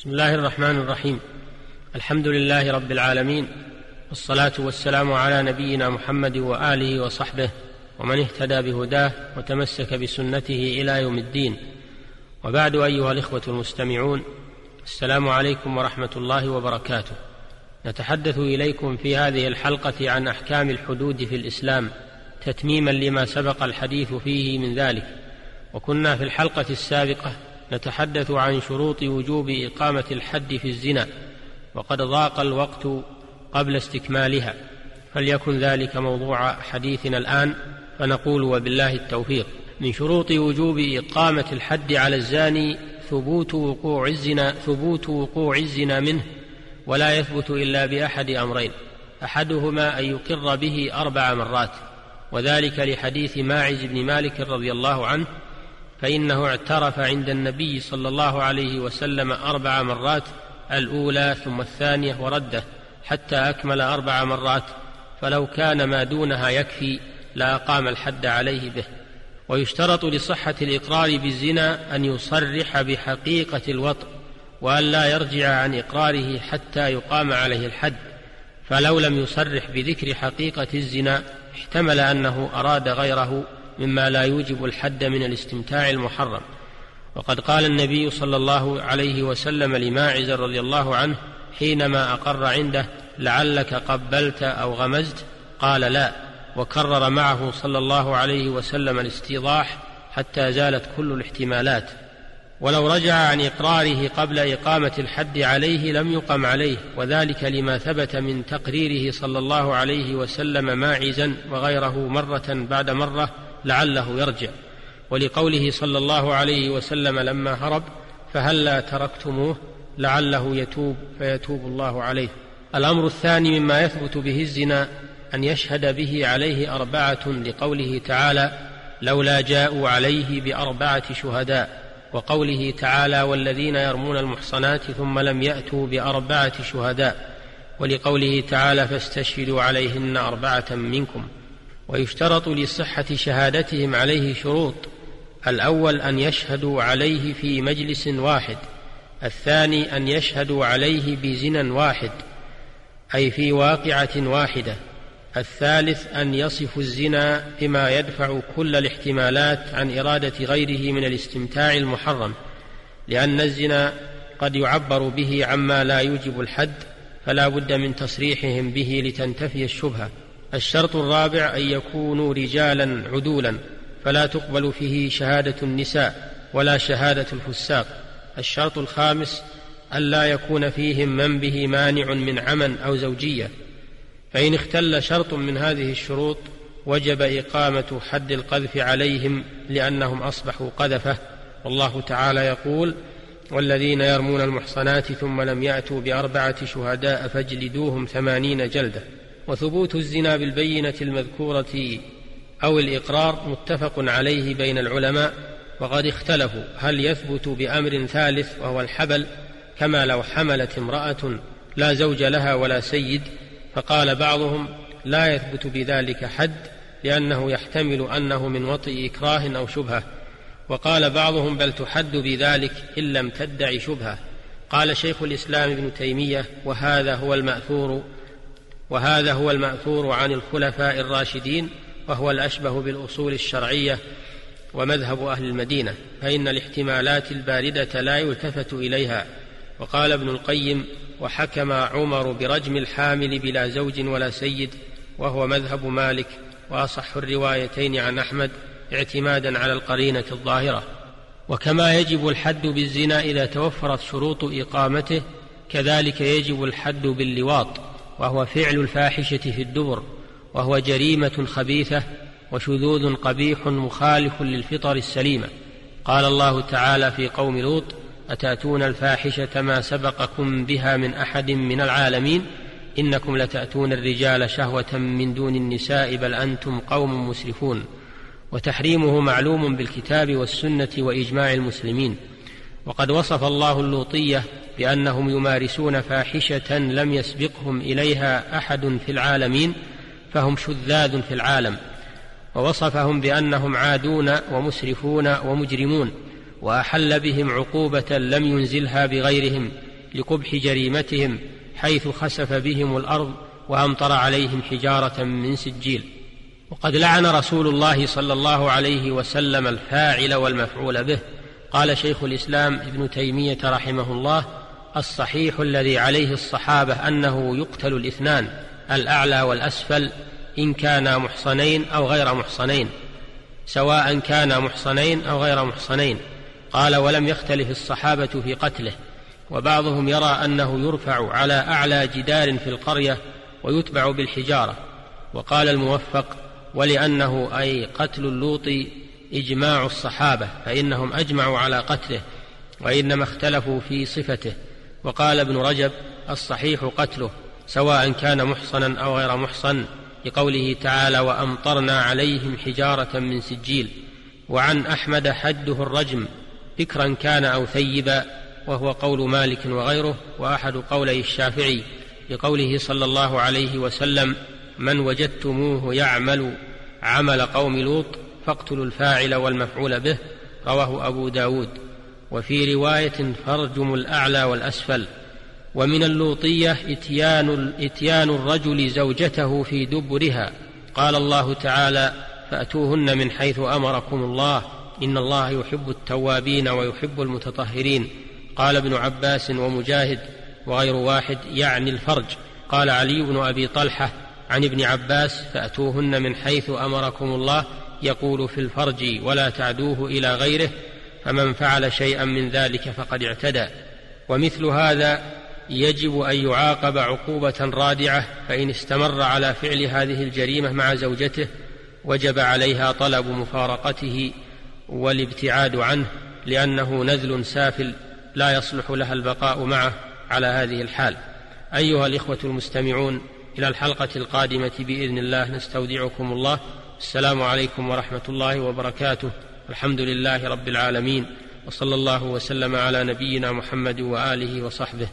بسم الله الرحمن الرحيم الحمد لله رب العالمين والصلاه والسلام على نبينا محمد واله وصحبه ومن اهتدى بهداه وتمسك بسنته إلى يوم الدين وبعد ايها الاخوه المستمعون السلام عليكم ورحمه الله وبركاته نتحدث اليكم في هذه الحلقة عن احكام الحدود في الاسلام تتميما لما سبق الحديث فيه من ذلك وكنا في الحلقة السابقه نتحدث عن شروط وجوب إقامة الحد في الزنا وقد ضاق الوقت قبل استكمالها. فليكن ذلك موضوع حديثنا الآن فنقول وبالله التوفيق. من شروط وجوب إقامة الحد على الزاني ثبوت وقوع الزنا ثبوت وقوع الزنا منه ولا يثبت إلا بأحد أمرين. أحدهما أن يقر به أربع مرات وذلك لحديث ماعز بن مالك رضي الله عنه فإنه اعترف عند النبي صلى الله عليه وسلم أربع مرات الأولى ثم الثانية ورده حتى أكمل أربع مرات. فلو كان ما دونها يكفي لاقام الحد عليه به. ويشترط لصحة الإقرار بالزنا أن يصرح بحقيقة الوطء وأن لا يرجع عن إقراره حتى يقام عليه الحد. فلو لم يصرح بذكر حقيقة الزنا احتمل أنه أراد غيره. مما لا يوجب الحد من الاستمتاع المحرم. وقد قال النبي صلى الله عليه وسلم لماعز رضي الله عنه حينما أقر عنده لعلك قبلت أو غمزت؟ قال لا. وكرر معه صلى الله عليه وسلم الاستيضاح حتى زالت كل الاحتمالات. ولو رجع عن إقراره قبل إقامة الحد عليه لم يقم عليه. وذلك لما ثبت من تقريره صلى الله عليه وسلم ماعزا وغيره مرة بعد مرة لعله يرجع. ولقوله صلى الله عليه وسلم لما هرب فهلا تركتموه لعله يتوب فيتوب الله عليه. الأمر الثاني مما يثبت به الزنا أن يشهد به عليه أربعة لقوله تعالى لولا جاءوا عليه بأربعة شهداء. وقوله تعالى والذين يرمون المحصنات ثم لم يأتوا بأربعة شهداء. ولقوله تعالى فاستشهدوا عليهن أربعة منكم. ويشترط لصحة شهادتهم عليه شروط. الأول أن يشهدوا عليه في مجلس واحد. الثاني أن يشهدوا عليه بزنا واحد أي في واقعة واحدة. الثالث أن يصفوا الزنا بما يدفع كل الاحتمالات عن إرادة غيره من الاستمتاع المحرم لأن الزنا قد يعبر به عما لا يوجب الحد فلا بد من تصريحهم به لتنتفي الشبهة. الشرط الرابع أن يكونوا رجالا عدولا فلا تقبل فيه شهادة النساء ولا شهادة الفساق. الشرط الخامس الا يكون فيهم من به مانع من عمى أو زوجية. فإن اختل شرط من هذه الشروط وجب إقامة حد القذف عليهم لأنهم أصبحوا قذفة. والله تعالى يقول والذين يرمون المحصنات ثم لم يأتوا بأربعة شهداء فاجلدوهم ثمانين جلدة. وثبوت الزنا بالبينة المذكورة أو الإقرار متفق عليه بين العلماء وقد اختلفوا هل يثبت بأمر ثالث وهو الحبل كما لو حملت امرأة لا زوج لها ولا سيد فقال بعضهم لا يثبت بذلك حد لأنه يحتمل أنه من وطئ إكراه أو شبهة. وقال بعضهم بل تحد بذلك إن لم تدع شبهة. قال شيخ الإسلام ابن تيمية وهذا هو المأثور وهذا هو المأثور عن الخلفاء الراشدين وهو الأشبه بالأصول الشرعية ومذهب أهل المدينة فإن الاحتمالات الباردة لا يلتفت إليها. وقال ابن القيم وحكم عمر برجم الحامل بلا زوج ولا سيد وهو مذهب مالك وأصح الروايتين عن أحمد اعتمادا على القرينة الظاهرة. وكما يجب الحد بالزنا إذا توفرت شروط إقامته كذلك يجب الحد باللواط. وهو فعل الفاحشة في الدبر وهو جريمة خبيثة وشذوذ قبيح مخالف للفطر السليمة. قال الله تعالى في قوم لوط أتأتون الفاحشة ما سبقكم بها من أحد من العالمين؟ إنكم لتأتون الرجال شهوة من دون النساء بل أنتم قوم مسرفون. وتحريمه معلوم بالكتاب والسنة وإجماع المسلمين. وقد وصف الله اللوطية بأنهم يمارسون فاحشة لم يسبقهم إليها أحد في العالمين فهم شذاذ في العالم. ووصفهم بأنهم عادون ومسرفون ومجرمون وأحل بهم عقوبة لم ينزلها بغيرهم لقبح جريمتهم حيث خسف بهم الأرض وأمطر عليهم حجارة من سجيل. وقد لعن رسول الله صلى الله عليه وسلم الفاعل والمفعول به. قال شيخ الإسلام ابن تيمية رحمه الله الصحيح الذي عليه الصحابة أنه يقتل الاثنان الأعلى والأسفل إن كانا محصنين أو غير محصنين سواء كانا محصنين أو غير محصنين. قال ولم يختلف الصحابة في قتله. وبعضهم يرى أنه يرفع على أعلى جدار في القرية ويتبع بالحجارة. وقال الموفق ولأنه أي قتل اللوط إجماع الصحابة فإنهم أجمعوا على قتله وإنما اختلفوا في صفته. وقال ابن رجب الصحيح قتله سواء كان محصنا أو غير محصن لقوله تعالى وأمطرنا عليهم حجارة من سجيل وعن أحمد حده الرجم ذكرا كان أو ثيبا وهو قول مالك وغيره وأحد قولي الشافعي لقوله صلى الله عليه وسلم من وجدتموه يعمل عمل قوم لوط فاقتلوا الفاعل والمفعول به رواه أبو داود. وفي رواية فارجم الأعلى والأسفل ومن اللوطية إتيان, إتيان الرجل زوجته في دبرها. قال الله تعالى فأتوهن من حيث أمركم الله إن الله يحب التوابين ويحب المتطهرين. قال ابن عباس ومجاهد وغير واحد يعني الفرج. قال علي بن أبي طلحة عن ابن عباس فأتوهن من حيث أمركم الله. يقول في الفرج ولا تعدوه إلى غيره. فمن فعل شيئا من ذلك فقد اعتدى. ومثل هذا يجب أن يعاقب عقوبة رادعة فإن استمر على فعل هذه الجريمة مع زوجته وجب عليها طلب مفارقته والابتعاد عنه لأنه نذل سافل لا يصلح لها البقاء معه على هذه الحال. أيها الإخوة المستمعون إلى الحلقة القادمة بإذن الله نستودعكم الله. السلام عليكم ورحمة الله وبركاته. الحمد لله رب العالمين وصلى الله وسلم على نبينا محمد وآله وصحبه.